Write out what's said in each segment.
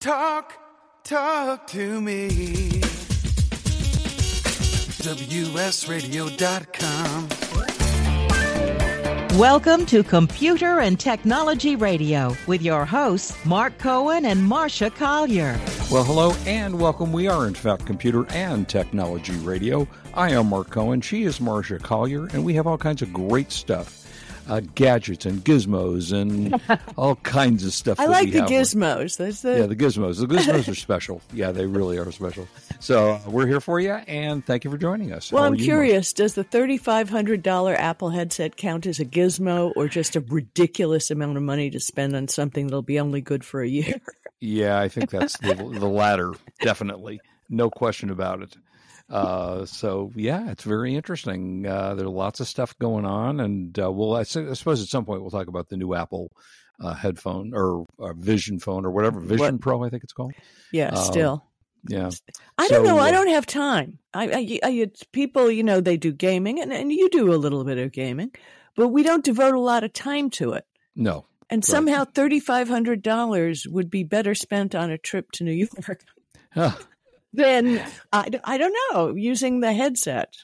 Talk, talk to me. WSRadio.com. Welcome to Computer and Technology Radio with your hosts, Marc Cohen and Marsha Collier. Well, hello and welcome. We are, in fact, Computer and Technology Radio. I am Marc Cohen. She is Marsha Collier, and we have all kinds of great stuff. Uh, gadgets and gizmos and all kinds of stuff. I like the gizmos. That's the Yeah, the gizmos. The gizmos are special. Yeah, they really are special. So uh, we're here for you, and thank you for joining us. well, How I'm curious. Does the thirty-five hundred dollar Apple headset count as a gizmo, or just a ridiculous amount of money to spend on something that'll be only good for a year? Yeah, I think that's the, the latter. Definitely, no question about it. Uh, so yeah, it's very interesting. Uh, there are lots of stuff going on, and uh, we'll I, suppose at some point we'll talk about the new Apple uh, headphone or uh, Vision phone or whatever Vision What? Pro, I think it's called. Yeah, Um, still. Yeah, I don't know. I uh, don't have time. I, I, I it's people, you know, they do gaming, and, and you do a little bit of gaming, but we don't devote a lot of time to it. no, And somehow thirty-five hundred dollars would be better spent on a trip to New York Huh. Than I, I don't know using the headset.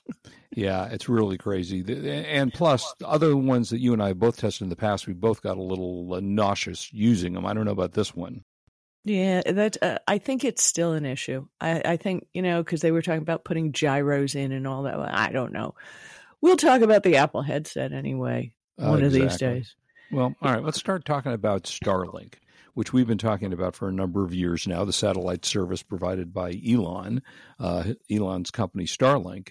Yeah, it's really crazy. And plus, the other ones that you and I both tested in the past, we both got a little uh, nauseous using them. I don't know about this one. Yeah, that uh, I think it's still an issue. I, I think you know because they were talking about putting gyros in and all that. I don't know. We'll talk about the Apple headset anyway Uh, one of these days. Well, all right, let's start talking about Starlink, which we've been talking about for a number of years now, the satellite service provided by Elon, uh, Elon's company Starlink.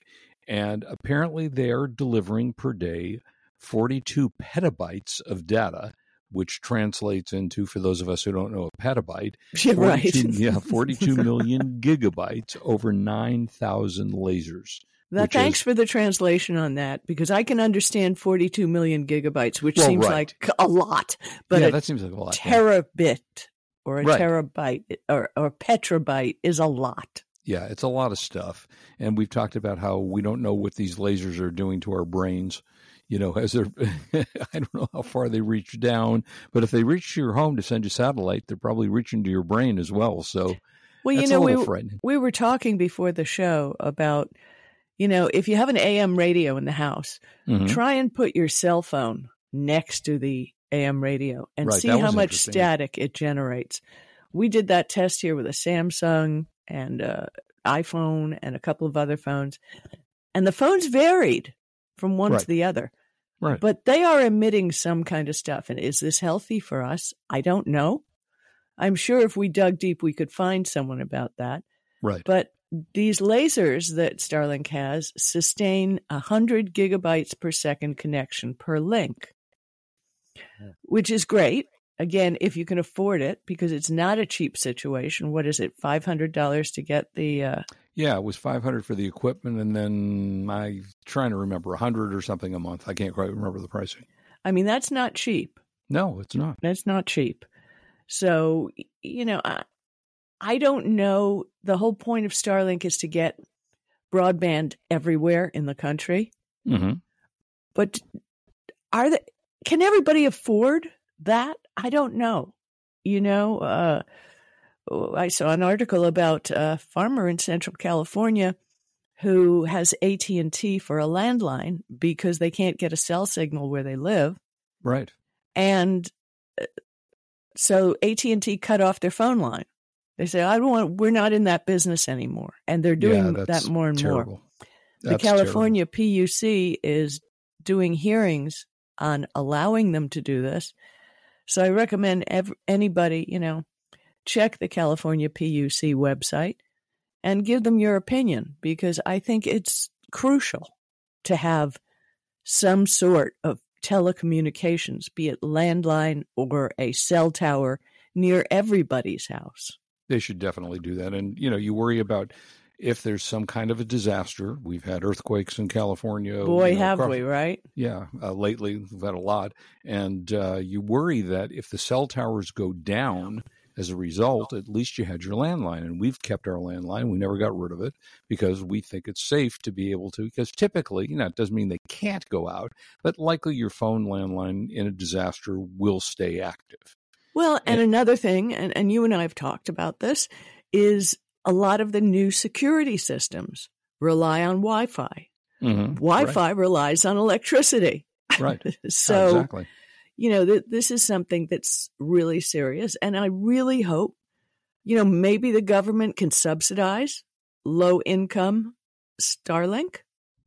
And apparently they're delivering per day 42 petabytes of data, which translates into, for those of us who don't know a petabyte, Yeah, right. yeah, 42 million gigabytes over 9,000 lasers. Which thanks is- for the translation on that because I can understand 42 million gigabytes, which Well, seems right. like a lot, but yeah, a that seems like a lot. terabit or a Right. terabyte or, or petabyte is a lot. Yeah, it's a lot of stuff. And we've talked about how we don't know what these lasers are doing to our brains. You know, as they're, I don't know how far they reach down, but if they reach your home to send you satellite, they're probably reaching to your brain as well. So Well, you know, we frightening. we were talking before the show about, you know, if you have an AM radio in the house, Mhm. try and put your cell phone next to the AM radio and Right, see how much static it generates. We did that test here with a Samsung and uh, iPhone and a couple of other phones, and the phones varied from one Right. to the other. Right. But they are emitting some kind of stuff. And is this healthy for us? I don't know. I'm sure if we dug deep, we could find someone about that. right. But these lasers that Starlink has sustain 100 gigabytes per second connection per link, which is great. Again, if you can afford it, because it's not a cheap situation. What is it, $500 to get the. Uh, Yeah, it was 500 for the equipment. And then I'm trying to remember 100 or something a month. I can't quite remember the pricing. I mean, that's not cheap. No, it's not. That's not cheap. So, you know, I, I don't know. The whole point of Starlink is to get broadband everywhere in the country. hmm But are they, can everybody afford that? I don't know. You know, uh, I saw an article about a farmer in Central California who has AT&T for a landline because they can't get a cell signal where they live Right. and uh, so AT&T cut off their phone line. They say, "I don't want. We're not in that business anymore," and they're doing yeah, that more and more. terrible. The That's California PUC is doing hearings on allowing them to do this. So I recommend anybody, you know, check the California PUC website and give them your opinion because I think it's crucial to have some sort of telecommunications, be it landline or a cell tower near everybody's house. They should definitely do that. And, you know, you worry about if there's some kind of a disaster. We've had earthquakes in California. Boy, you know, have across- we, right? Yeah, uh, lately we've had a lot. And uh, you worry that if the cell towers go down as a result, at least you had your landline. And we've kept our landline. We never got rid of it because we think it's safe to be able to. Because typically, you know, it doesn't mean they can't go out, but likely your phone landline in a disaster will stay active. Well, and another thing, and, and you and I have talked about this, is a lot of the new security systems rely on Wi Fi. Mhm. Wi Fi relies on electricity. Right. right. so, exactly. you know, th- this is something that's really serious. And I really hope, you know, maybe the government can subsidize low income Starlink.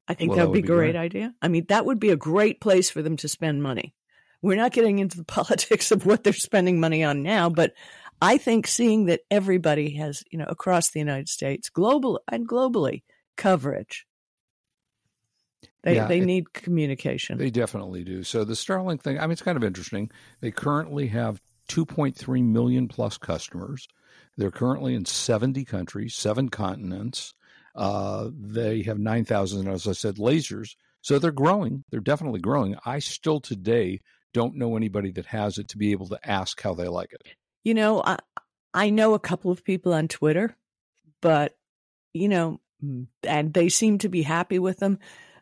I think Well, that that would be a great great. idea. I mean, that would be a great place for them to spend money. We're not getting into the politics of what they're spending money on now, but I think seeing that everybody has, you know, across the United States, global and globally, coverage. They Yeah, they it- need communication. They definitely do. So the Starlink thing, I mean, it's kind of interesting. They currently have 2.3 million plus customers. They're currently in 70 countries, seven continents. Uh, they have 9,000, as I said, lasers. So they're growing. They're definitely growing. I still today don't know anybody that has it to be able to ask how they like it. You know, I I know a couple of people on Twitter, but you know, and they seem to be happy with them.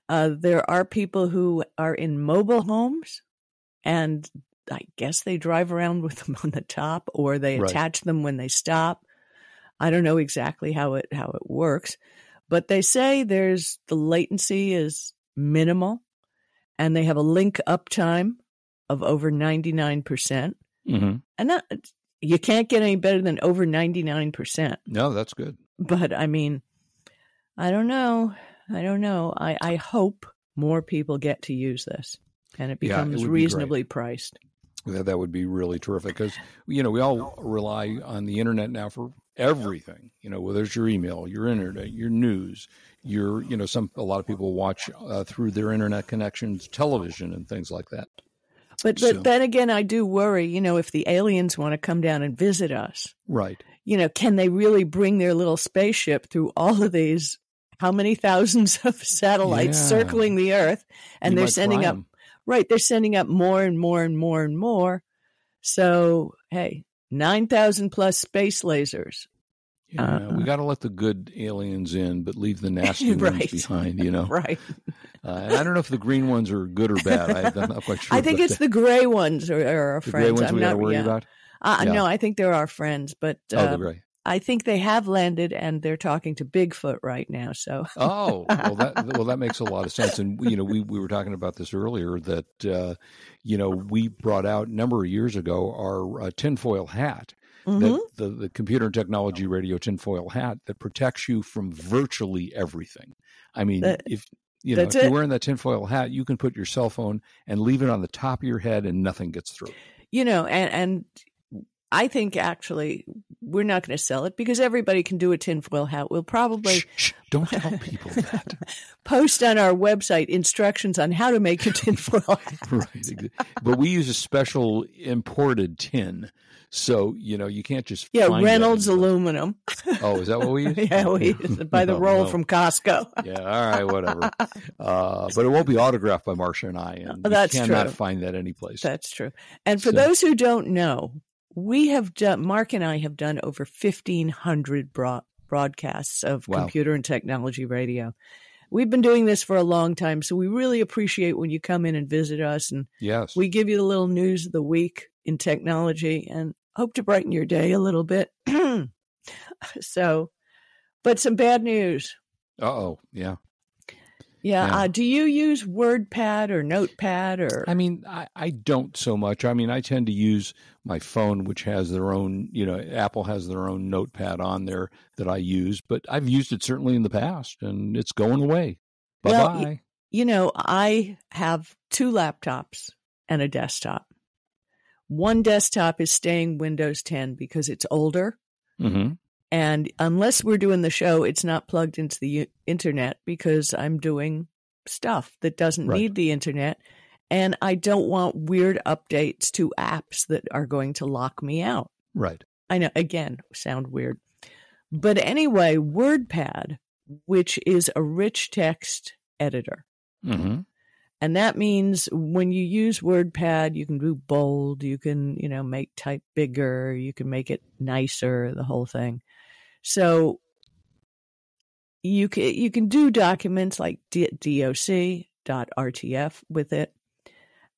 Uh, there are people who are in mobile homes, and I guess they drive around with them on the top, or they Right. attach them when they stop. I don't know exactly how it how it works, but they say there's the latency is minimal, and they have a link uptime of over ninety nine percent Mm-hmm. and that you can't get any better than over 99% No, that's good. but i mean i don't know i don't know i i hope more people get to use this and it Yeah, it becomes be reasonably priced That, that would be really terrific because you know we all rely on the internet now for everything. You know, whether it's your email, your internet, your news, your you know some a lot of people watch uh, through their internet connections, television, and things like that. But So- but then again i do worry you know if the aliens want to come down and visit us Right. you know can they really bring their little spaceship through all of these how many thousands of satellites Yeah. circling the earth and You they're sending up up 'em. Right. They're sending up more and more and more and more. So, hey, 9,000 plus space lasers. Yeah, we Uh-uh. got to let the good aliens in, but leave the nasty Right. ones behind. You know, Right. Uh, and I don't know if the green ones are good or bad. I, I'm not quite sure. I think it's the gray ones are, are our the friends. gray ones I'm we got to not worry yeah. about. Uh, Yeah. No, I think they're our friends, but Oh, uh, the gray. I think they have landed and they're talking to Bigfoot right now. So, Oh, well, that well that makes a lot of sense. And you know, we we were talking about this earlier that uh, you know we brought out a number of years ago our uh, tinfoil hat, Mhm. that the the computer and technology radio tinfoil hat that protects you from virtually everything. I mean, That- if you know if you're it. wearing that tinfoil hat, you can put your cell phone and leave it on the top of your head, and nothing gets through. you know, and, and I think actually we're not going to sell it because everybody can do a tinfoil hat. We'll probably Shh, shh, don't tell people that. post on our website instructions on how to make your tinfoil hat. right. But we use a special imported tin. So, you know, you can't just Yeah, Reynolds in- aluminum. Oh, is that what we use? yeah, we use it by the No, roll no. from Costco. Yeah, all right, whatever. Uh, but it won't be autographed by Marsha and I, and Oh, that's you cannot true. find that anyplace. That's true. And for So- those who don't know, we have done, Marc and I have done over 1,500 broad, broadcasts of Wow. computer and technology radio. We've been doing this for a long time, so we really appreciate when you come in and visit us and yes. we give you the little news of the week in technology and hope to brighten your day a little bit. so, but some bad news. Uh oh. Yeah. Yeah. Yeah. Uh, do you use WordPad or Notepad or? I mean, I, I don't so much. I mean, I tend to use my phone, which has their own, you know, Apple has their own notepad on there that I use, but I've used it certainly in the past and it's going away. Bye Well, bye. y- you know, I have two laptops and a desktop. One desktop is staying Windows 10 because it's older. hmm And unless we're doing the show, it's not plugged into the internet because I'm doing stuff that doesn't Right. need the internet. And I don't want weird updates to apps that are going to lock me out. Right. I know, again, sound weird. But anyway, WordPad, which is a rich text editor. hmm And that means when you use WordPad, you can do bold, you can, you know, make type bigger, you can make it nicer, the whole thing. So you can you can do documents like doc.rtf with it.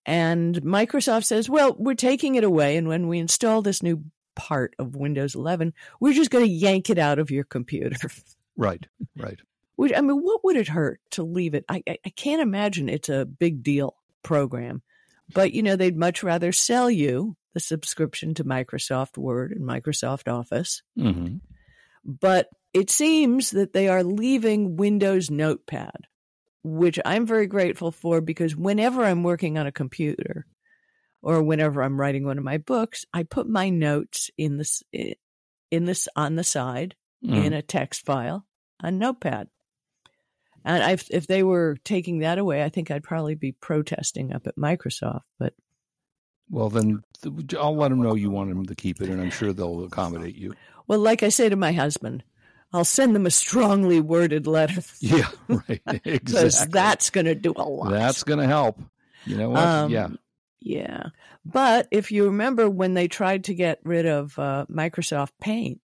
And Microsoft says, well, we're taking it away. And when we install this new part of Windows 11, we're just going to yank it out of your computer. Right, right. Which, I mean, what would it hurt to leave it? I, I, I can't imagine it's a big deal program. But, you know, they'd much rather sell you the subscription to Microsoft Word and Microsoft Office. hmm But it seems that they are leaving Windows Notepad, which I'm very grateful for because whenever I'm working on a computer or whenever I'm writing one of my books, I put my notes in this in this on the side Mm-hmm. in a text file on Notepad. And i if they were taking that away, I think I'd probably be protesting up at Microsoft. But Well, then I'll let them know you want them to keep it, and I'm sure they'll accommodate you. well, like I say to my husband, I'll send them a strongly worded letter Yeah, right. because Exactly. that's going to do a lot. That's going to help. You know what? Um, yeah. Yeah. But if you remember when they tried to get rid of uh, Microsoft Paint,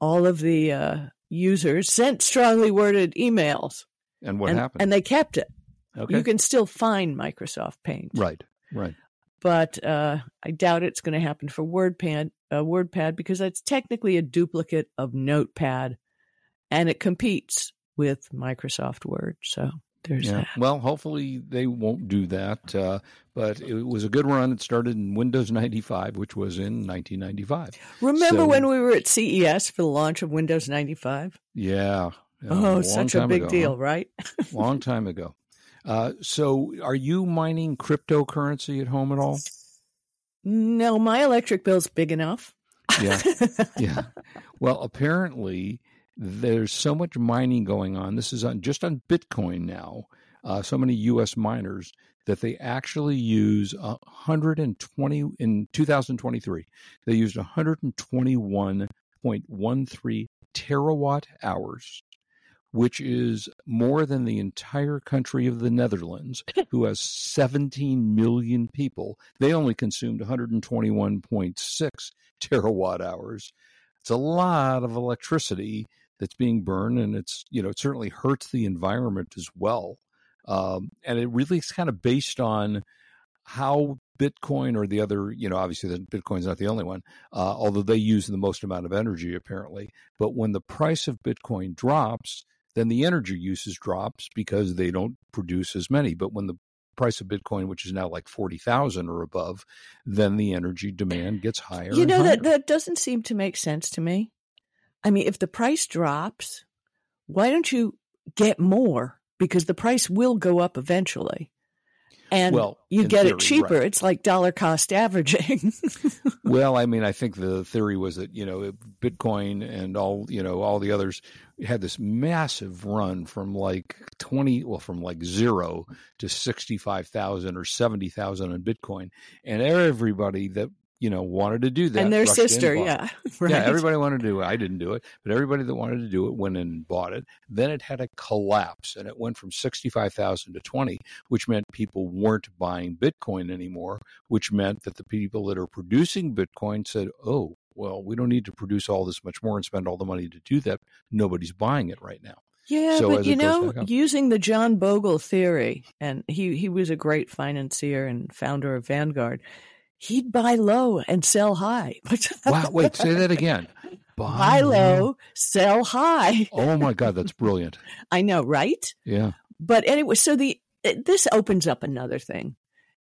all of the uh, users sent strongly worded emails. And what and, happened? And they kept it. okay. You can still find Microsoft Paint. right, right. But uh, I doubt it's going to happen for WordPad, uh, WordPad because it's technically a duplicate of Notepad and it competes with Microsoft Word. So there's Yeah. that. Well, hopefully they won't do that. Uh, but it was a good run. It started in Windows 95, which was in 1995. Remember So- when we were at CES for the launch of Windows 95? Yeah. Yeah, Oh, long such a big ago, deal, huh? right? Long time ago. Uh, so, are you mining cryptocurrency at home at all? No, my electric bill's big enough. Yeah. yeah. Well, apparently there's so much mining going on. This is on just on Bitcoin now. Uh, so many U.S. miners that they actually use 120 in 2023. They used 121.13 terawatt hours, which is more than the entire country of the Netherlands, who has 17 million people. They only consumed 121.6 terawatt hours. It's a lot of electricity that's being burned, and it's you know it certainly hurts the environment as well. Um, and it really is kind of based on how Bitcoin or the other, you know, obviously the Bitcoin's not the only one, uh, although they use the most amount of energy apparently. But when the price of Bitcoin drops, then the energy usage drops because they don't produce as many. But when the price of Bitcoin, which is now like forty thousand or above, then the energy demand gets higher. you know, that, that doesn't seem to make sense to me. I mean, if the price drops, why don't you get more? Because the price will go up eventually. And Well, you get theory, it cheaper. right. It's like dollar cost averaging. Well, I mean, I think the theory was that you know Bitcoin and all you know all the others had this massive run from like twenty, well, from like zero to sixty five thousand or seventy thousand on Bitcoin, and everybody that you know wanted to do that and their sister, and bought it. yeah. Right. Yeah, everybody wanted to do it. I didn't do it, but everybody that wanted to do it went in and bought it. Then it had a collapse and it went from 65,000 to 20, which meant people weren't buying Bitcoin anymore, which meant that the people that are producing Bitcoin said, "Oh, well, we don't need to produce all this much more and spend all the money to do that. Nobody's buying it right now." Yeah, So but you know, using the John Bogle theory, and he, he was a great financier and founder of Vanguard, he'd buy low and sell high. Wow, wait, say that again. buy low, sell high. Oh my god, that's brilliant. I know, right? Yeah. But anyway, so the this opens up another thing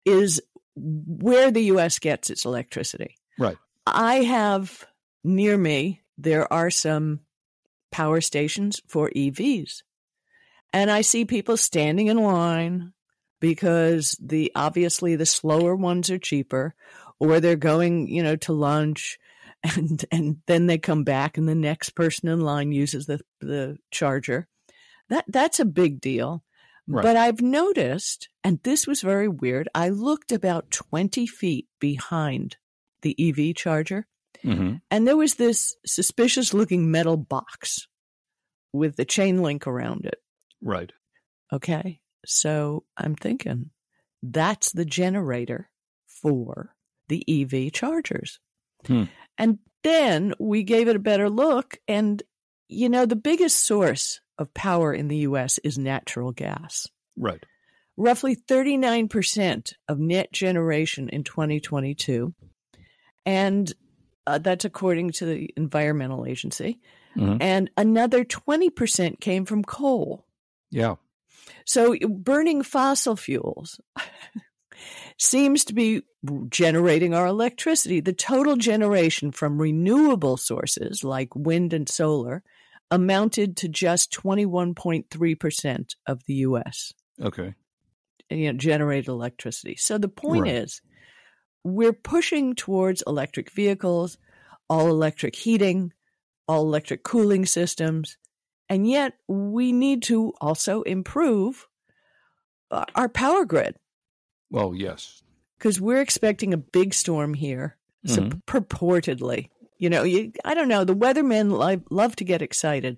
is where the US gets its electricity. Right. I have near me there are some power stations for EVs. And I see people standing in line because the obviously the slower ones are cheaper or they're going, you know, to lunch and and then they come back and the next person in line uses the the charger. That that's a big deal. Right. But I've noticed, and this was very weird, I looked about 20 feet behind the EV charger, hmm and there was this suspicious looking metal box with the chain link around it. Right. Okay. So I'm thinking that's the generator for the EV chargers. Hmm. And then we gave it a better look. And, you know, the biggest source of power in the US is natural gas. Right. roughly 39% of net generation in 2022. And uh, that's according to the Environmental Agency. Mhm. And another 20% came from coal. Yeah. So burning fossil fuels seems to be generating our electricity. The total generation from renewable sources like wind and solar amounted to just 21.3% of the US Okay. you know, generated electricity. So the point Right. is we're pushing towards electric vehicles, all electric heating, all electric cooling systems, and yet we need to also improve uh, our power grid Well, yes. because we're expecting a big storm here, so Mhm. purportedly. You know, you, I don't know. The weathermen li- love to get excited,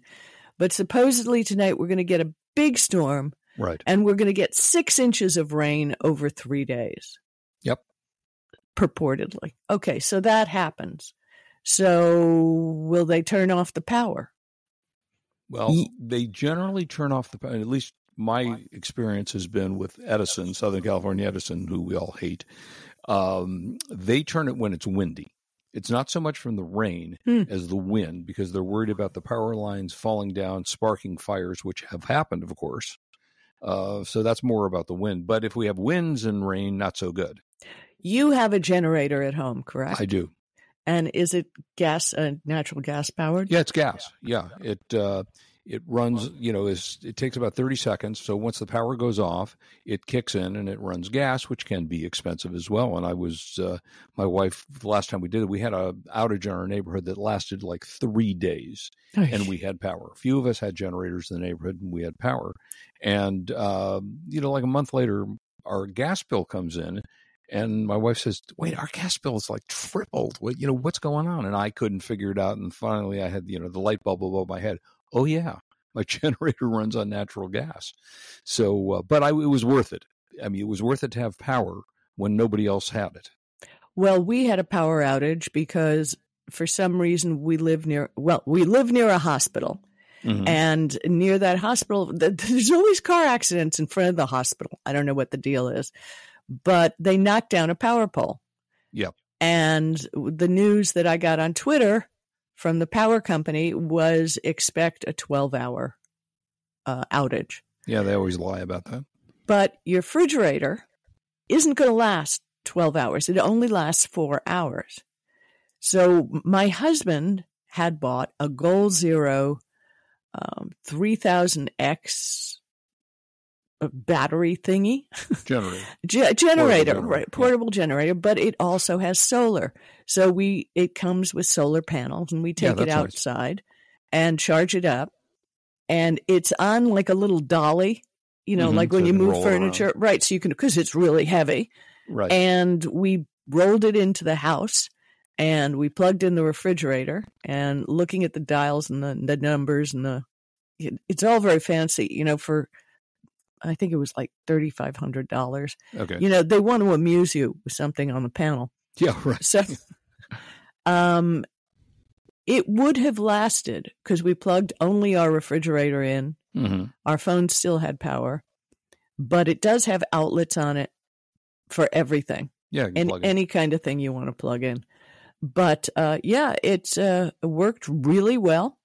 but supposedly tonight we're going to get a big storm Right. and we're going to get six inches of rain over three days. Yep. Purportedly. Okay, so that happens. So will they turn off the power? Well, they generally turn off the. Power. At least my experience has been with Edison, Southern California Edison, who we all hate. Um, they turn it when it's windy. It's not so much from the rain Hmm. as the wind because they're worried about the power lines falling down, sparking fires, which have happened, of course. Uh, so that's more about the wind. But if we have winds and rain, not so good. You have a generator at home, correct? I do. And is it gas, uh, natural gas powered? Yeah, it's gas. Yeah, it uh, it runs. You know, is it takes about thirty seconds. So once the power goes off, it kicks in and it runs gas, which can be expensive as well. And I was uh, my wife the last time we did it, we had a outage in our neighborhood that lasted like three days, and we had power. A few of us had generators in the neighborhood, and we had power. And um, you know, like a month later, our gas bill comes in. And my wife says, "Wait, our gas bill is like tripled. What you know? What's going on?" And I couldn't figure it out. And finally, I had you know the light bulb above my head. Oh yeah, my generator runs on natural gas. So, uh, but I, it was worth it. I mean, it was worth it to have power when nobody else had it. Well, we had a power outage because for some reason we live near, well, we live near a hospital. Mhm. And near that hospital, there's always car accidents in front of the hospital. I don't know what the deal is, but they knocked down a power pole. Yep. And the news that I got on Twitter from the power company was expect a 12 hour uh, outage. Yeah, they always lie about that. But your refrigerator isn't going to last 12 hours. It only lasts four hours. So my husband had bought a Goal Zero um, 3000X uh, battery thingy, Generator. Ge- generator, generator, right? yeah. Portable generator, but it also has solar. So we it comes with solar panels, and we Yeah, take it that's nice. outside and charge it up, and it's on like a little dolly, you know, Mhm, like when you move furniture, right? So you can because it's really heavy, Right. and we rolled it into the house. And we plugged in the refrigerator and looking at the dials and the, the numbers and the, it's all very fancy, you know, for, I think it was like $3,500 okay. you know they want to amuse you with something on the panel Yeah. Right. so um it would have lasted because we plugged only our refrigerator in hmm our phone still had power but it does have outlets on it for everything Yeah. and any kind of thing you want to plug in but uh yeah it's uh worked really well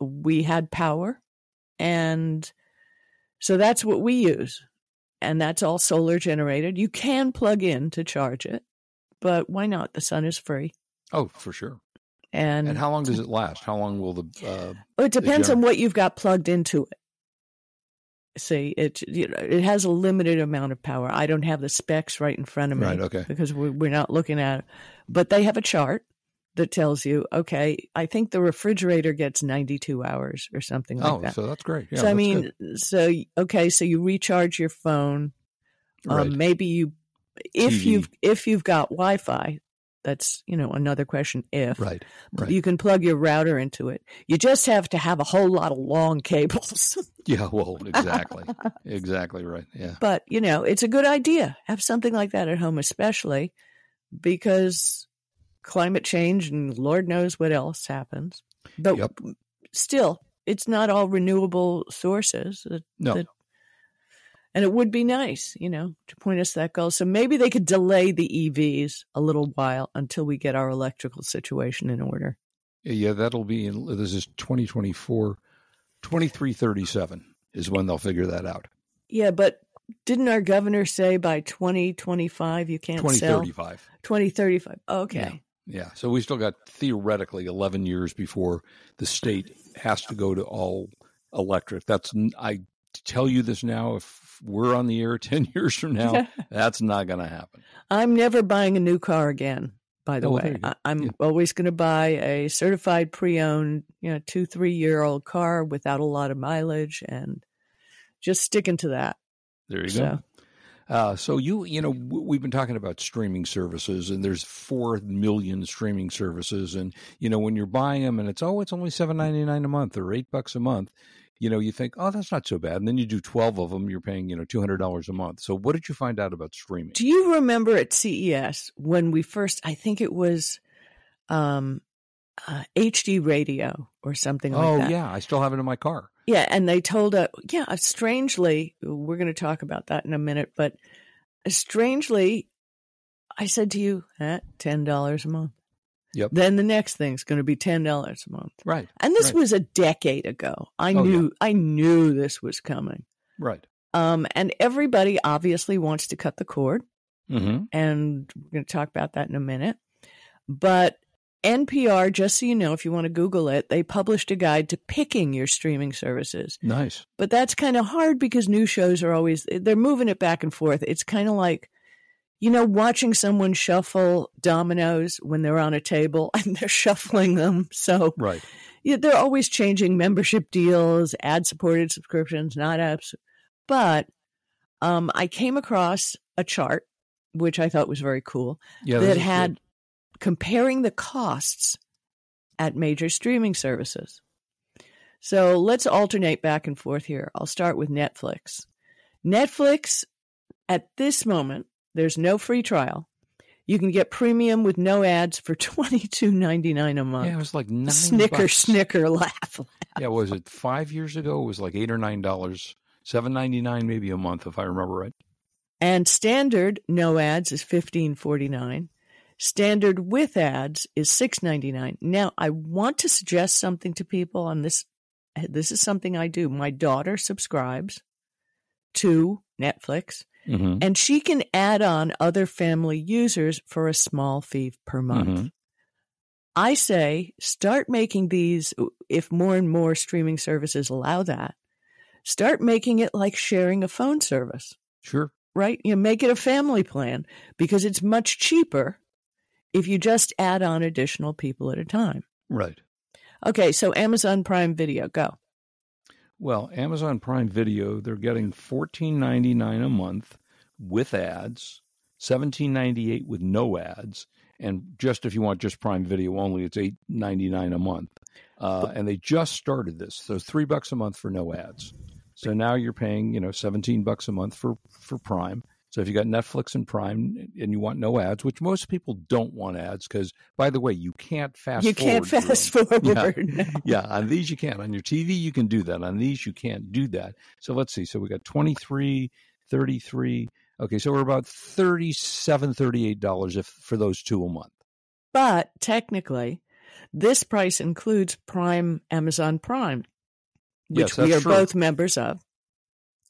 we had power and so that's what we use and that's all solar generated you can plug in to charge it but why not the sun is free oh, for sure. and, And how long does it last? How long will the? Uh, Well, it depends on what you've got plugged into it see it you know it has a limited amount of power i don't have the specs right in front of me right. Okay. because we're, we're not looking at it. But they have a chart that tells you, okay, I think the refrigerator gets 92 hours or something like oh, that. Oh, so that's great. Yeah. so I mean, good. so okay, so you recharge your phone. Um, right. Maybe you, if TV. you've if you've got Wi-Fi, that's you know another question. If right. Right. you can plug your router into it, you just have to have a whole lot of long cables. Yeah. Well. Exactly. exactly. Right. Yeah. but you know, it's a good idea. Have something like that at home, especially because climate change and Lord knows what else happens. But Yep. still, it's not all renewable sources. That- No. that- And it would be nice, you know, to point us that goal. So maybe they could delay the EVs a little while until we get our electrical situation in order. Yeah, that'll be in this is 2024 2337 is when they'll figure that out. Yeah, but didn't our governor say by 2025 you can't sell? 2035. 2035. Okay. Yeah. So we still got theoretically 11 years before the state has to go to all electric. That's I tell you this now if we're on the air 10 years from now, that's not going to happen. I'm never buying a new car again. By the Oh, way. I, I'm Yeah. always going to buy a certified pre-owned, you know, two three year old car without a lot of mileage, and just sticking to that. There you So- go. Uh, so you you know we've been talking about streaming services and there's four million streaming services and you know when you're buying them and it's oh it's only seven ninety nine a month or eight bucks a month you know you think oh that's not so bad and then you do twelve of them you're paying you know two hundred dollars a month so what did you find out about streaming? Do you remember at CES when we first? I think it was um, uh, HD radio or something like oh that. yeah, I still have it in my car. Yeah, and they told us, yeah, strangely, we're going to talk about that in a minute, but strangely, I said to you, eh, $10 a month. Yep. Then the next thing's going to be $10 a month. Right, And this Right. was a decade ago. I Oh, knew, I knew this was coming. right. Um, and everybody obviously wants to cut the cord Mm-hmm. and we're going to talk about that in a minute. But NPR, just so you know, if you want to Google it, they published a guide to picking your streaming services. Nice. But that's kind of hard because new shows are always they're moving it back and forth. It's kind of like you know watching someone shuffle dominoes when they're on a table and they're shuffling them. So Right. yeah, they're always changing membership deals, ad supported subscriptions, not apps. But um, I came across a chart which I thought was very cool Yeah. that had. Comparing the costs at major streaming services. So let's alternate back and forth here. I'll start with Netflix. Netflix, at this moment, there's no free trial. You can get premium with no ads for twenty two ninety nine a month. Yeah, it was like nine. snicker, bucks. snicker, laugh. Yeah, was it five years ago? It was like eight or nine dollars, seven ninety nine maybe a month if I remember right. And standard no ads is fifteen forty nine. Standard with ads is six ninety nine. Now I want to suggest something to people on this. This is something I do. My daughter subscribes to Netflix, Mm-hmm. and she can add on other family users for a small fee per month. Mhm. I say start making these if more and more streaming services allow that. Start making it like sharing a phone service Sure. right? You make it a family plan because it's much cheaper if you just add on additional people at a time. Right. Okay, so Amazon Prime Video, go. Well, Amazon Prime Video, they're getting fourteen ninety nine a month with ads, seventeen ninety eight with no ads, and just if you want just Prime Video only, it's eight ninety nine a month. Uh, and they just started this, so three bucks a month for no ads. So now you're paying, you know, seventeen bucks a month for for Prime. So if you got Netflix and Prime and you want no ads, which most people don't want ads, because by the way, you can't fast. you can't fast forward. Yeah. no. Yeah, on these you can. On your TV you can do that. On these you can't do that. So let's see. So we got 23, 33. Okay, so we're about 37 38 dollars if for those two a month. But technically, this price includes Prime Amazon Prime, which Yes, we are true. both members of.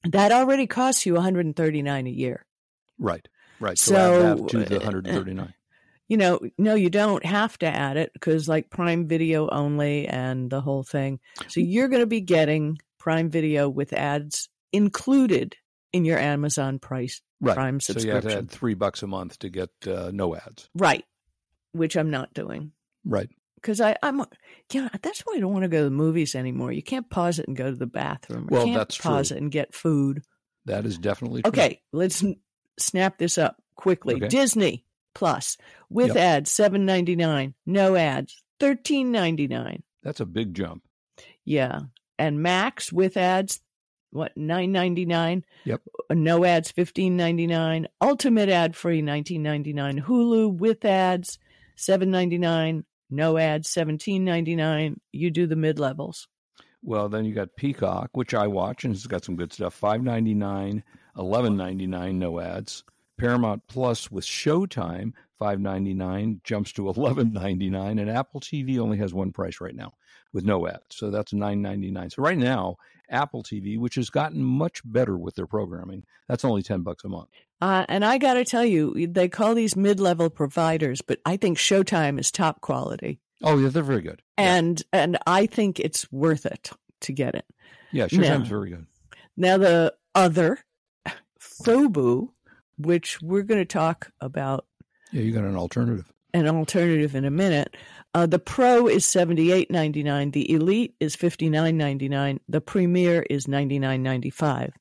That already costs you 139 a year. Right. Right. So, add So, to the uh, 139. You know, no, you don't have to add it because like Prime Video only and the whole thing. So you're going to be getting Prime Video with ads included in your Amazon price, Right. Prime subscription. so you have to add 3 bucks a month to get uh, no ads. right? Which I'm not doing Right. because I I'm yeah that's why I don't want to go to the movies anymore. You can't pause it and go to the bathroom. Well, can't that's pause true. it and get food. That is definitely true. Okay, let's snap this up quickly. Okay. Disney Plus with Yep. ads seven ninety nine, no ads thirteen ninety nine. That's a big jump. Yeah, and Max with ads, what nine ninety nine? Yep. No ads fifteen ninety nine. Ultimate ad free nineteen ninety nine. Hulu with ads seven ninety nine. No ads seventeen ninety nine. You do the mid levels. Well, then you got Peacock, which I watch and it's got some good stuff. Five ninety nine eleven ninety nine, no ads. Paramount Plus with Showtime, five ninety nine, jumps to eleven ninety nine, and Apple TV only has one price right now with no ads, so that's nine ninety nine. So right now, Apple TV, which has gotten much better with their programming, that's only ten bucks a month. Uh, and I got to tell you, they call these mid-level providers, but I think Showtime is top quality, Oh yeah, they're very good. and and I think it's worth it to get it. yeah, now- Showtime's very good. Now the other, Fubo, which we're going to talk about Yeah, you got an alternative. an alternative in a minute. Uh, the Pro is seventy eight ninety nine. The Elite is fifty nine ninety nine. The Premier is ninety nine ninety five.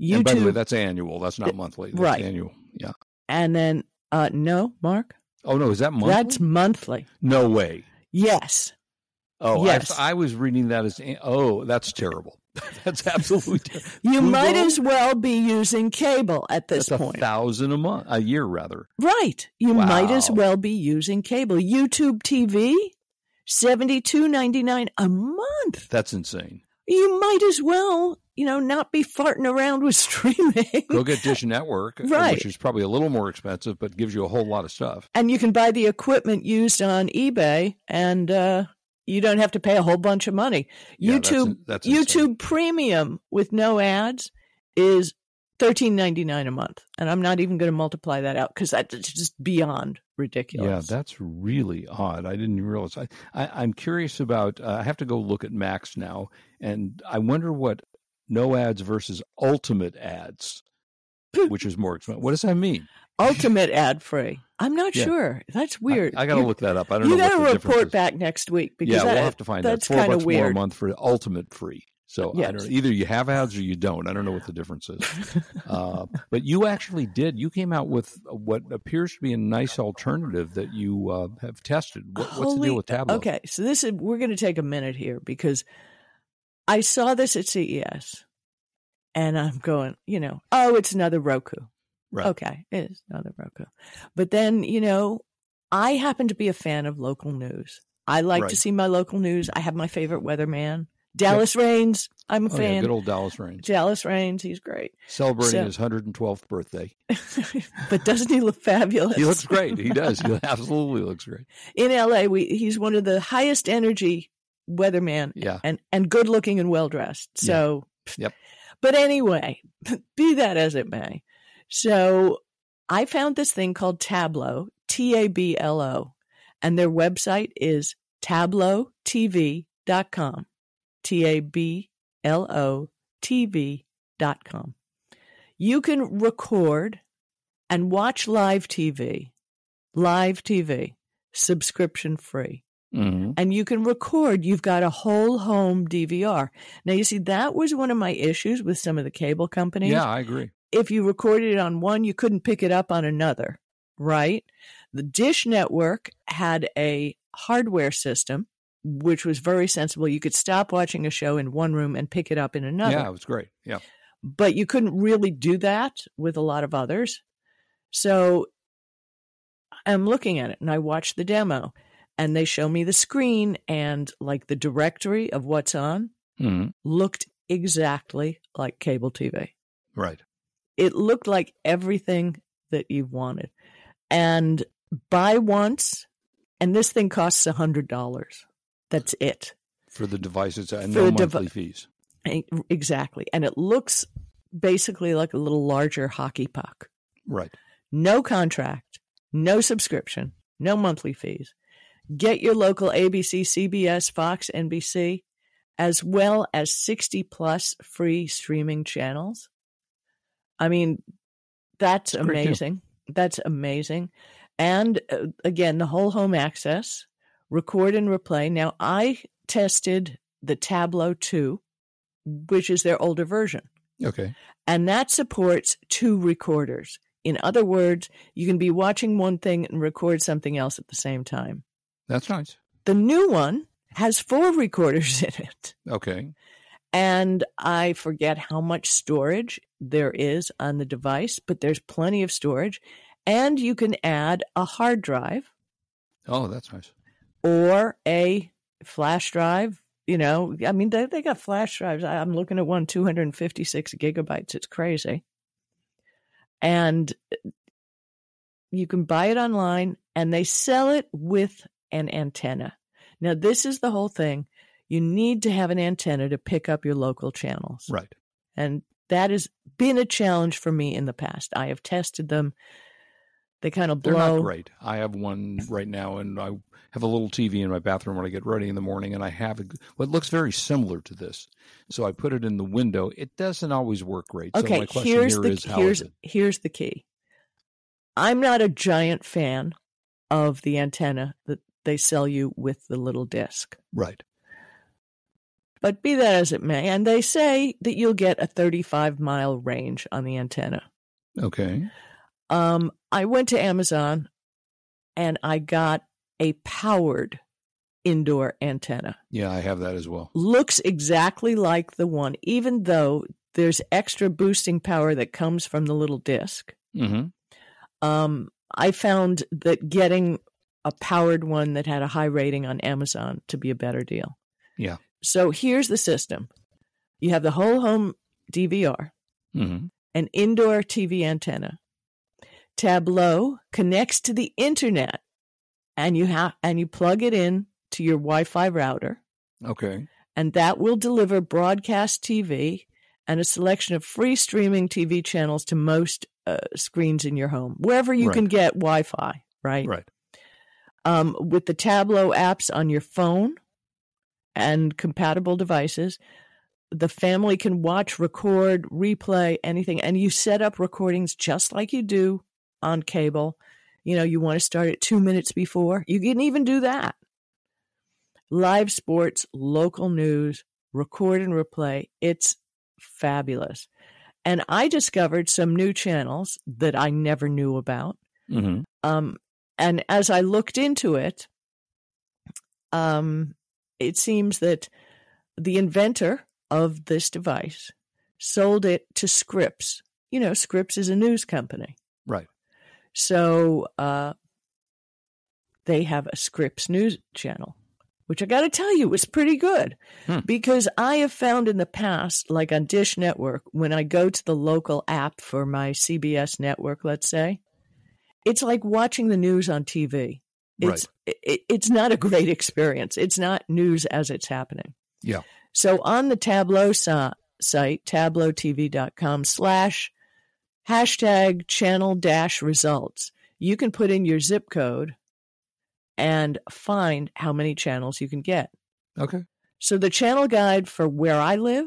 YouTube, and by the way, that's annual. That's not monthly. That's right. annual. Yeah. and then uh, no, Marc, Oh no, is that monthly? that's monthly. no way. Yes, Oh, Yes. I, I was reading that as oh, that's terrible. that's absolutely you Fubo? might as well be using cable at this That's a point. thousand a month, a year rather. Right. You might as well be using cable. YouTube TV, seventy two ninety nine a month. That's insane. You might as well, you know, not be farting around with streaming. Go get Dish Network, uh, Right. which is probably a little more expensive, but gives you a whole lot of stuff. and you can buy the equipment used on eBay, and uh, you don't have to pay a whole bunch of money. Yeah, YouTube in- that's. YouTube Premium with no ads is thirteen ninety nine a month, and I'm not even going to multiply that out because that's just beyond ridiculous. Yeah, that's really odd. I didn't realize. I, I, I'm curious about. Uh, I have to go look at Max now, and I wonder what no ads versus ultimate ads, which is more expensive. What does that mean? Ultimate ad free. I'm not Yeah. sure. That's weird. I, got to look that up. I don't You know. got to report back next week because Yeah, that, we'll have to find that's out. Four kinda bucks more a weird. month for ultimate free. So I Yes. don't know. Either you have ads or you don't. I don't know what the difference is. uh, but you actually did. You came out with what appears to be a nice alternative that you uh, have tested. What, what's the deal with Tablo? Okay, so this is we're going to take a minute here because I saw this at CES, and I'm going, you know, oh, it's another Roku. Right. Okay, it is another Roku. But then, you know, I happen to be a fan of local news. I like Right. to see my local news. I have my favorite weatherman, Dallas Raines. I'm a Oh, yeah, fan. good old Dallas Raines. Dallas Raines, he's great. Celebrating So- his 112th birthday. but doesn't he look fabulous? He looks great. He does. He absolutely looks great. in LA. We he's one of the highest energy weatherman Yeah. and and good looking and well dressed. So, Yep. But anyway, be that as it may. So I found this thing called Tablo, T A B L O, and their website is tablotv.com. T A B L O TV.com. You can record and watch live TV, live TV, subscription free hmm and you can record. You've got a whole home DVR. Now, you see, that was one of my issues with some of the cable companies. Yeah, I agree. If you recorded it on one, you couldn't pick it up on another, right? The Dish Network had a hardware system, which was very sensible. You could stop watching a show in one room and pick it up in another Yeah, it was great. Yeah. but you couldn't really do that with a lot of others. So I'm looking at it and I watch the demo and they show me the screen and like the directory of what's on hmm looked exactly like cable TV. Right. It looked like everything that you wanted. And buy once and this thing costs a hundred dollars. That's it. For the devices and no devi- monthly fees. E- Exactly. And it looks basically like a little larger hockey puck. Right. no contract, no subscription, no monthly fees. Get your local ABC, CBS, Fox, NBC, as well as 60 plus free streaming channels. I mean, that's It's a great deal. amazing. That's amazing. And uh, again, the whole home access, record and replay. Now, I tested the Tablo 2, which is their older version Okay. and that supports two recorders. In other words, you can be watching one thing and record something else at the same time. That's nice. The new one has four recorders in it. Okay. And I forget how much storage there is on the device, but there's plenty of storage. And you can add a hard drive Oh, that's nice. or a flash drive. You know, I mean, they, they got flash drives. I- I'm looking at one 256 gigabytes. It's crazy. and uh, you can buy it online and they sell it with an antenna. Now, this is the whole thing. You need to have an antenna to pick up your local channels. Right. And that has been a challenge for me in the past. I have tested them. They kind of blow. They're not great. I have one right now, and I have a little TV in my bathroom when I get ready in the morning, and I have a, what looks very similar to this. So I put it in the window. It doesn't always work great. So Okay, my question here's here the is, here's is here's the key. I'm not a giant fan of the antenna that they sell you with the little disc. Right. But be that as it may, and they say that you'll get a 35 mile range on the antenna. Okay. Um, I went to Amazon and I got a powered indoor antenna. Yeah, I have that as well. Looks exactly like the one, even though there's extra boosting power that comes from the little disc. hmm Um, I found that getting a powered one that had a high rating on Amazon to be a better deal. Yeah. So here's the system you have the whole home DVR, hmm an indoor TV antenna. Tablo connects to the internet and you have and you plug it in to your Wi-Fi router Okay. and that will deliver broadcast TV and a selection of free streaming TV channels to most uh, screens in your home, wherever you Right. can get Wi-Fi, right? Right. Um, with the Tablo apps on your phone and compatible devices, the family can watch, record, replay anything, and you set up recordings just like you do on cable. You know, you want to start at two minutes before, you can even do that. Live sports, local news, record and replay. It's fabulous. And I discovered some new channels that I never knew about. hmm Um, and as I looked into it, um, it seems that the inventor of this device sold it to Scripps. You know, Scripps is a news company. Right. So uh, they have a Scripps news channel, which I got to tell you is pretty good Hmm. because I have found in the past, like on Dish Network, when I go to the local app for my CBS network, let's say, it's like watching the news on TV. It's it, it's not a great experience. It's not news as it's happening. Yeah. So on the Tablo si- site, tablotv.com slash hashtag channel dash results, you can put in your zip code and find how many channels you can get. Okay. So the channel guide for where I live,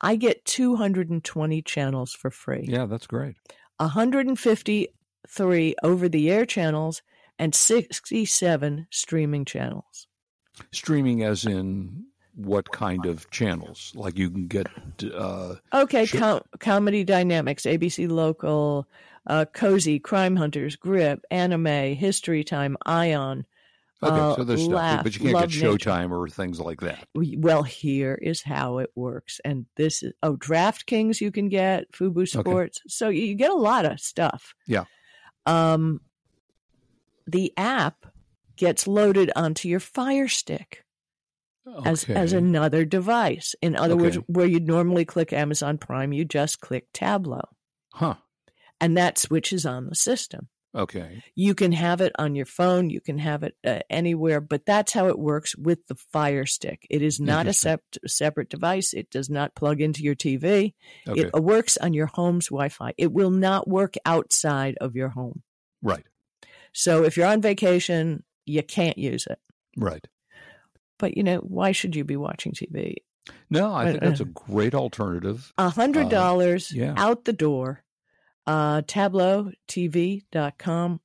I get 220 channels for free. Yeah, that's great. 153 over the air channels and 67 streaming channels. Streaming, as in what kind of channels? Like you can get. Uh, Okay, Sure. com- Comedy Dynamics, ABC Local, uh, Cozi, Crime Hunters, Grit, Anime, History Time, Ion. okay, Uh, so there's stuff, but you can't get Nature. Showtime or things like that. Well, here is how it works. And this is, oh, DraftKings you can get, Fubo Sports. So you get a lot of stuff. Yeah. Um, the app gets loaded onto your Fire Stick. as Okay. as another device. In other words, where you'd normally click Amazon Prime, you just click Tablo, huh. and that switches on the system. Okay. You can have it on your phone, you can have it uh, anywhere, but that's how it works with the Fire Stick. It is not a sep- separate device. It does not plug into your TV. Okay. It works on your home's Wi-Fi. It will not work outside of your home. right. So if you're on vacation, you can't use it. Right. But you know, why should you be watching TV? No, I think that's a uh, great alternative. A hundred dollars yeah. out the door. Uh, TabloTV.com.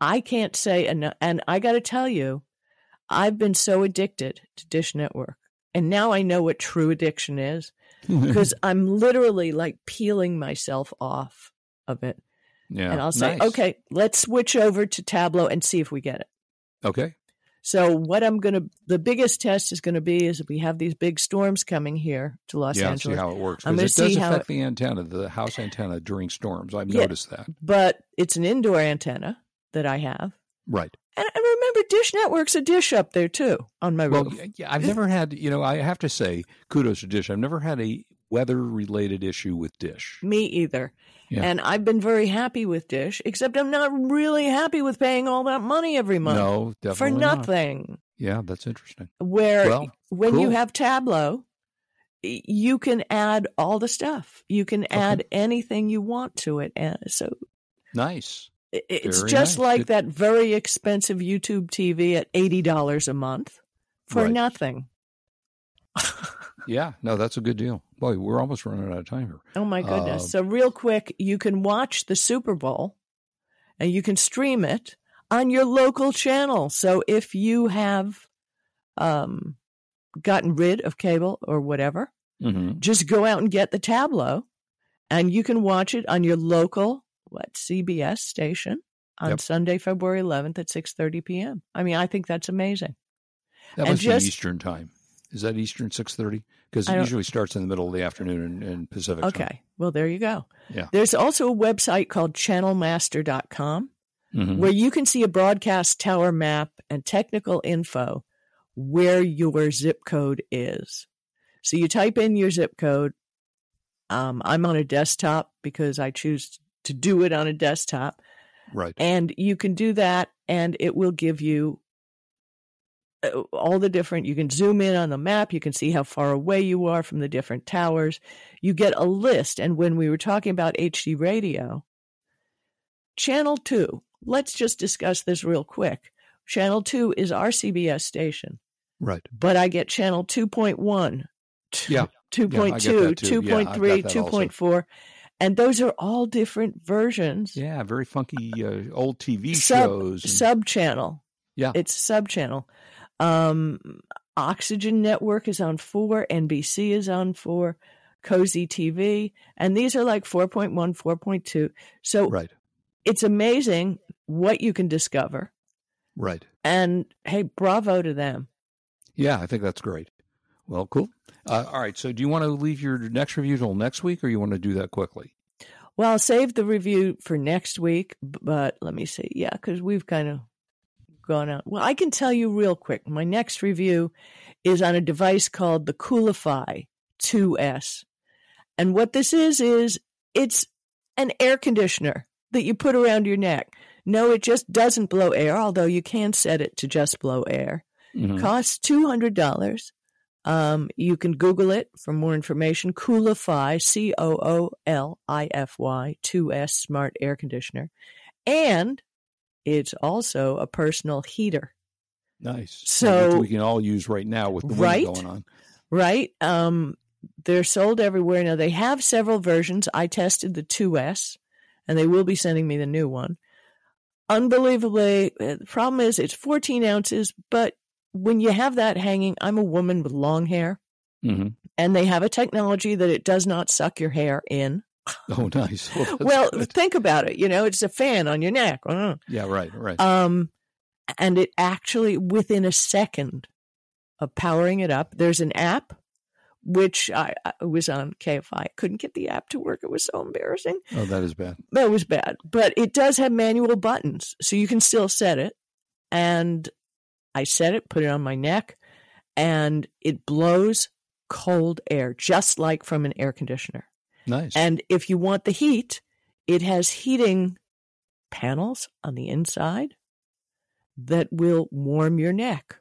I can't say enough, and I got to tell you, I've been so addicted to Dish Network, and now I know what true addiction is because I'm literally like peeling myself off of it, yeah. and I'll say, Nice. okay, let's switch over to Tablo and see if we get it. Okay. So what I'm gonna, the biggest test is gonna be is if we have these big storms coming here to Los yeah, Angeles. see how it works. I'm Because gonna it does see how affect the antenna, the house antenna during storms. I've Yeah. noticed that. but it's an indoor antenna that I have. Right. And, and remember, Dish Network's a dish up there too on my Well, roof. yeah, I've never had, you know, I have to say, kudos to Dish. I've never had a weather related issue with Dish. Me either. Yeah. And I've been very happy with Dish, except I'm not really happy with paying all that money every month No, for definitely not. nothing. Yeah, that's interesting. Where Well, when you have Tablo, you can add all the stuff. You can add anything you want to it. And so Nice. it's Very just nice. like Good. that very expensive YouTube TV at $80 a month for Right. nothing. Yeah, no, that's a good deal. Boy, we're almost running out of time here. Oh my goodness. Uh, so real quick, you can watch the Super Bowl and you can stream it on your local channel. So if you have um gotten rid of cable or whatever, Mm-hmm. just go out and get the Tablo and you can watch it on your local what CBS station on Yep. Sunday, February 11th at 6:30 p.m. I mean, I think that's amazing. That And must just- be Eastern time. Is that Eastern six thirty? Because it usually starts in the middle of the afternoon in, in Pacific. time. Okay. Well, there you go. Yeah. There's also a website called channelmaster.com Mhm. where you can see a broadcast tower map and technical info where your zip code is. So you type in your zip code. Um, I'm on a desktop because I choose to do it on a desktop. Right. And you can do that, and it will give you all the different. You can zoom in on the map. You can see how far away you are from the different towers. You get a list. And when we were talking about HD radio, Channel 2, let's just discuss this real quick. Channel 2 is our CBS station, Right. but I get channel 2.1, Yeah. 2.2. Yeah, 2.3, that also. 2.4. And those are all different versions. Yeah. Very funky uh, old TV Sub- shows. and- Sub channel. Yeah. It's sub channel. Um, Oxygen Network is on four. NBC is on four. Cozi TV. And these are like 4.1, 4.2. So right. it's amazing what you can discover. Right. And hey, bravo to them. Yeah, I think that's great. Well, cool. Uh, all right. So, do you want to leave your next review till next week, or you want to do that quickly? Well, I'll save the review for next week, but let me see. Yeah, because we've kind of gone out. Well, I can tell you real quick. My next review is on a device called the Coolify 2S. And what this is, is it's an air conditioner that you put around your neck. No, it just doesn't blow air, although you can set it to just blow air. Mhm. Costs two hundred dollars. Um, you can Google it for more information. Coolify, C O O L I F Y, 2S smart air conditioner, and it's also a personal heater. Nice. So- we can all use right now with the wind Right? going on. Right? Um, they're sold everywhere now. They have several versions. I tested the 2S, and they will be sending me the new one. Unbelievably, uh, the problem is it's 14 ounces, but when you have that hanging, I'm a woman with long hair. hmm and they have a technology that it does not suck your hair in. Oh, nice. Well, well, think about it. You know, it's a fan on your neck. Uh, yeah, right, right. Um, and it actually, within a second of powering it up, there's an app, which I, I was on KFI. I couldn't get the app to work. It was so embarrassing. oh, that is bad. That was bad. But it does have manual buttons, so you can still set it. And I set it, put it on my neck, and it blows cold air, just like from an air conditioner. Nice. And if you want the heat, it has heating panels on the inside that will warm your neck.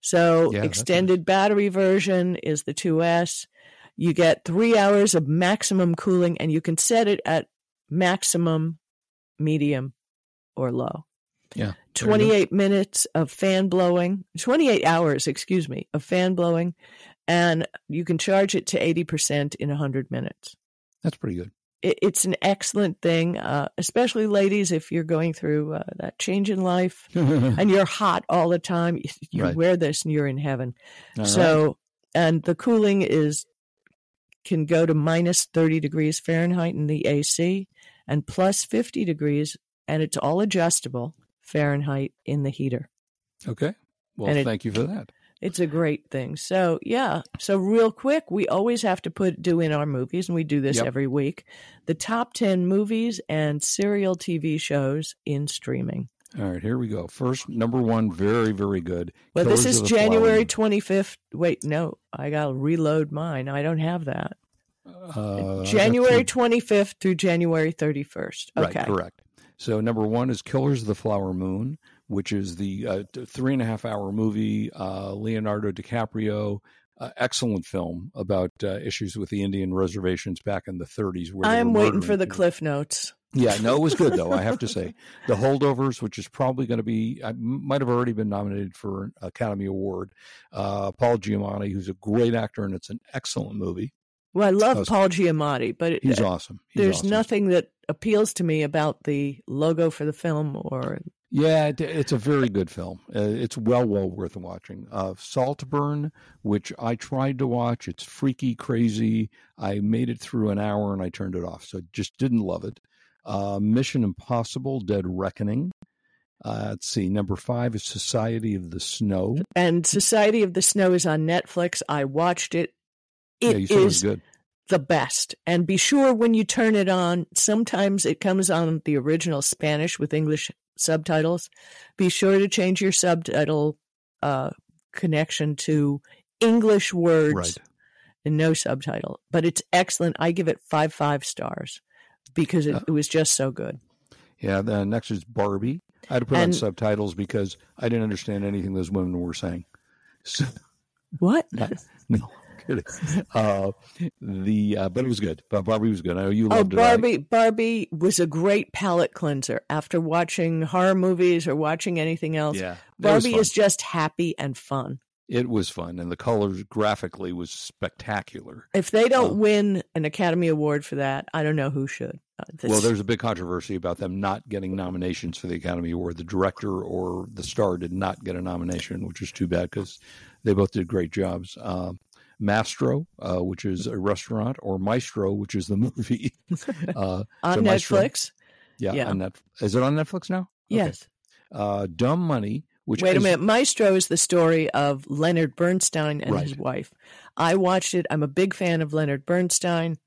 So, Yeah, extended battery version is the 2S. You get three hours of maximum cooling, and you can set it at maximum, medium, or low. yeah. there you go. 28 minutes of fan blowing, 28 hours, excuse me, of fan blowing, and you can charge it to 80% in 100 minutes. That's pretty good. It, it's an excellent thing, uh, especially ladies, if you're going through uh, that change in life and you're hot all the time. You, Right. wear this and you're in heaven. All right. so, and the cooling is can go to minus 30 degrees Fahrenheit in the AC and plus 50 degrees, and it's all adjustable Fahrenheit in the heater. Okay. Well, and it- thank you for that. It's a great thing. So yeah. So real quick, we always have to put do in our movies, and we do this Yep. every week. The top ten movies and serial TV shows in streaming. All right, here we go. First, number one, very, very good. Well, this is January twenty fifth. Wait, no, I gotta reload mine. I don't have that. Uh, January that's 25th through January 31st. Okay. Right, correct. So number one is Killers of the Flower Moon, which is the uh, three and a half hour movie. Uh, Leonardo DiCaprio, uh, excellent film about uh, issues with the Indian reservations back in the 30s. Where I'm waiting for the people. cliff notes. Yeah, no, it was good though. I have to say, The Holdovers, which is probably going to be, I might have already been nominated for an Academy Award. Uh, Paul Giamatti, who's a great actor, and it's an excellent movie. Well, I love How's- Paul Giamatti, but it, He's awesome. He's there's awesome. nothing that appeals to me about the logo for the film or Yeah, it, it's a very good film. Uh, it's well, well worth watching. Uh, Saltburn, which I tried to watch, it's freaky, crazy. I made it through an hour and I turned it off, so just didn't love it. Uh, Mission Impossible: Dead Reckoning. Uh, let's see. Number five is Society of the Snow. and Society of the Snow is on Netflix. I watched it. yeah, It you said it was good. the best. And be sure when you turn it on, sometimes it comes on the original Spanish with English subtitles. Be sure to change your subtitle uh, connection to English words Right. and no subtitle. But it's excellent. I give it five five stars because it, Uh, it was just so good. Yeah. The next is Barbie. I had to put on subtitles because I didn't understand anything those women were saying. So, What? no, kidding. Uh, the uh, but it was good. But Barbie was good. I know you Oh, loved it. I- Barbie! Barbie was a great palate cleanser. After watching horror movies or watching anything else, Yeah, Barbie is just happy and fun. It was fun, and the colors graphically was spectacular. If they don't Oh. win an Academy Award for that, I don't know who should. Uh, Well, there's a big controversy about them not getting nominations for the Academy Award. The director or the star did not get a nomination, which is too bad because they both did great jobs. Um, Mastro, uh, which is a restaurant, or Maestro, which is the movie. uh, on so Netflix. yeah, Yeah. on Net- is it on Netflix now? Okay. Yes. Uh, Dumb Money, which Wait a is- minute. Maestro is the story of Leonard Bernstein and his wife. I watched it. I'm a big fan of Leonard Bernstein.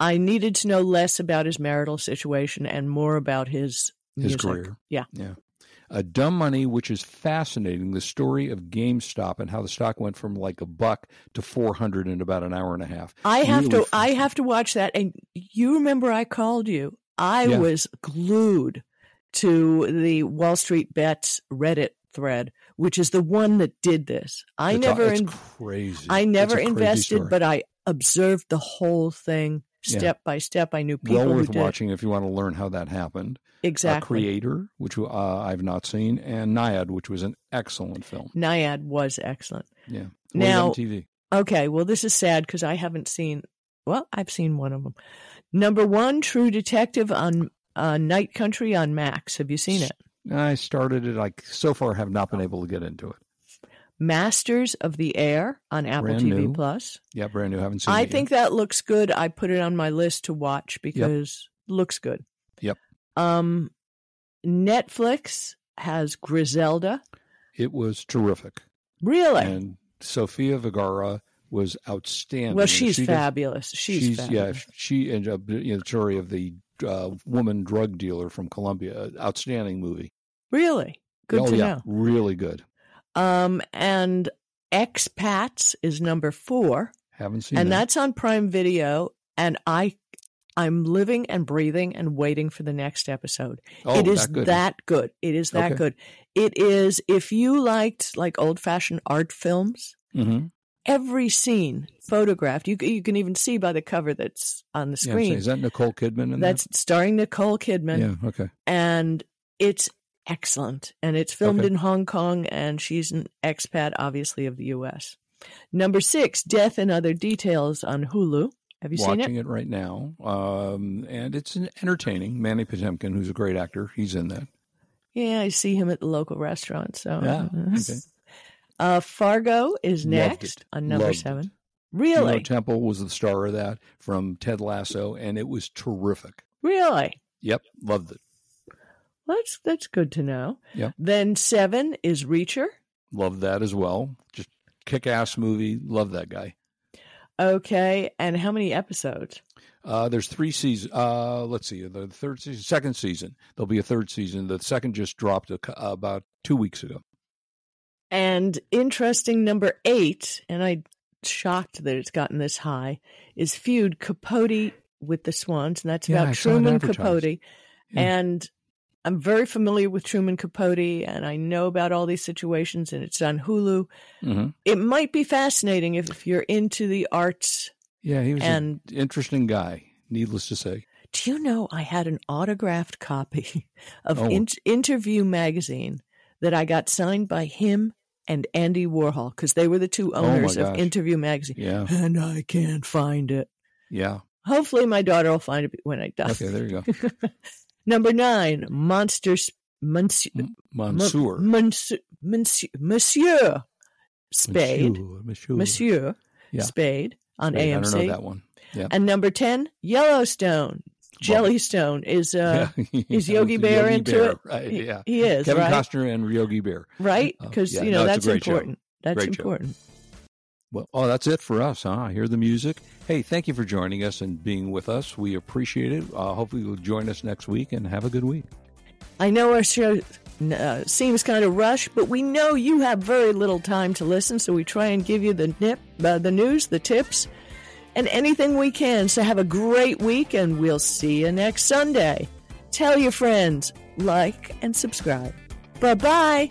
I needed to know less about his marital situation and more about his his music. career. Yeah. Yeah. Uh, Dumb Money, which is fascinating, the story of GameStop and how the stock went from like a buck to 400 in about an hour and a half. I have Really to I have to watch that and you remember I called you. I Yeah. was glued to the Wall Street Bets Reddit thread, which is the one that did this. I It's- never it's in, crazy. I never a invested, story. but I observed the whole thing Yeah. step by step. I knew people well worth watching if you want to learn how that happened. exactly. Uh, Creator, which uh, I've not seen, and Nyad, which was an excellent film. Nyad was excellent. Yeah. Now- on TV. Okay, well, this is sad because I haven't seen. Well, I've seen one of them. Number one, True Detective on uh, Night Country on Max. Have you seen it? I started it. I so far have not been able to get into it. Masters of the Air on Apple Brand TV new. Plus. Yeah, brand new. Haven't seen. I it yet. think that looks good. I put it on my list to watch because looks good. Yep. Um, Netflix has Griselda. it was terrific. Really? and Sofia Vergara was outstanding. well, she's she fabulous. She's, yeah, fabulous. she and uh, you know, the story of the uh, woman drug dealer from Colombia. Outstanding movie. Really good oh to yeah, know. really good. Um, and Expats is number four. Haven't seen and that. that's on Prime Video. And I, I'm living and breathing and waiting for the next episode. oh, it is that good. that good. It is that Okay. good. It is. If you liked like old fashioned art films, hmm every scene photographed. You you can even see by the cover that's on the Yeah, screen. is that Nicole Kidman? In that's starring Nicole Kidman, yeah. Okay. and it's excellent. And it's filmed Okay. in Hong Kong, and she's an expat, obviously of the U.S. Number six, Death and Other Details on Hulu. Have you seen it? Watching it? right now, um, and it's an entertaining. Mandy Patinkin, who's a great actor, he's in that. Yeah, I see him at the local restaurant. So, Yeah, okay. uh, Fargo is next on number Loved it. seven. Juno Temple was the star of that from Ted Lasso, and it was terrific. really. Yep, loved it. That's that's good to know. Yeah. Then seven is Reacher. Love that as well. Just kick ass movie. Love that guy. Okay, and how many episodes? Uh, there's three seasons. Uh, let's see, the third season, second season. There'll be a third season. The second just dropped a, about two weeks ago. And interesting number eight, and I shocked that it's gotten this high, is Feud Capote with the Swans, and that's Yeah, about I Truman. Capote. Yeah. And I'm very familiar with Truman Capote, and I know about all these situations, and it's on Hulu. Mhm. It might be fascinating if, if you're into the arts. Yeah, he was And- an interesting guy, needless to say. Do you know I had an autographed copy of Oh. In- Interview magazine that I got signed by him and Andy Warhol because they were the two my owners of. Interview magazine. Yeah, And I can't find it. yeah. Hopefully, my daughter will find it when I die. Okay, there you go. Number nine, Monsters. Monsieur, Monsieur, Monsieur, Monsieur Spade. Monsieur. Monsieur. Yeah. Spade on Spade, I AMC. don't know that one. Yeah. And number 10, Yellowstone. Jellystone is uh yeah. is Yogi Bear Yogi into Bear, it? Right, He- yeah. he is, Kevin right? Costner and Yogi Bear. right? Uh, Because yeah, you know no, that's great show. important. That's Great show. Well, oh, that's it for us, huh? Hear the music. Hey, thank you for joining us and being with us. We appreciate it. Uh, hopefully, you'll join us next week and have a good week. I know our show uh, seems kind of rushed, but we know you have very little time to listen, so we try and give you the nip, uh, the news, the tips, and anything we can. So have a great week, and we'll see you next Sunday. Tell your friends, like, and subscribe. Bye bye.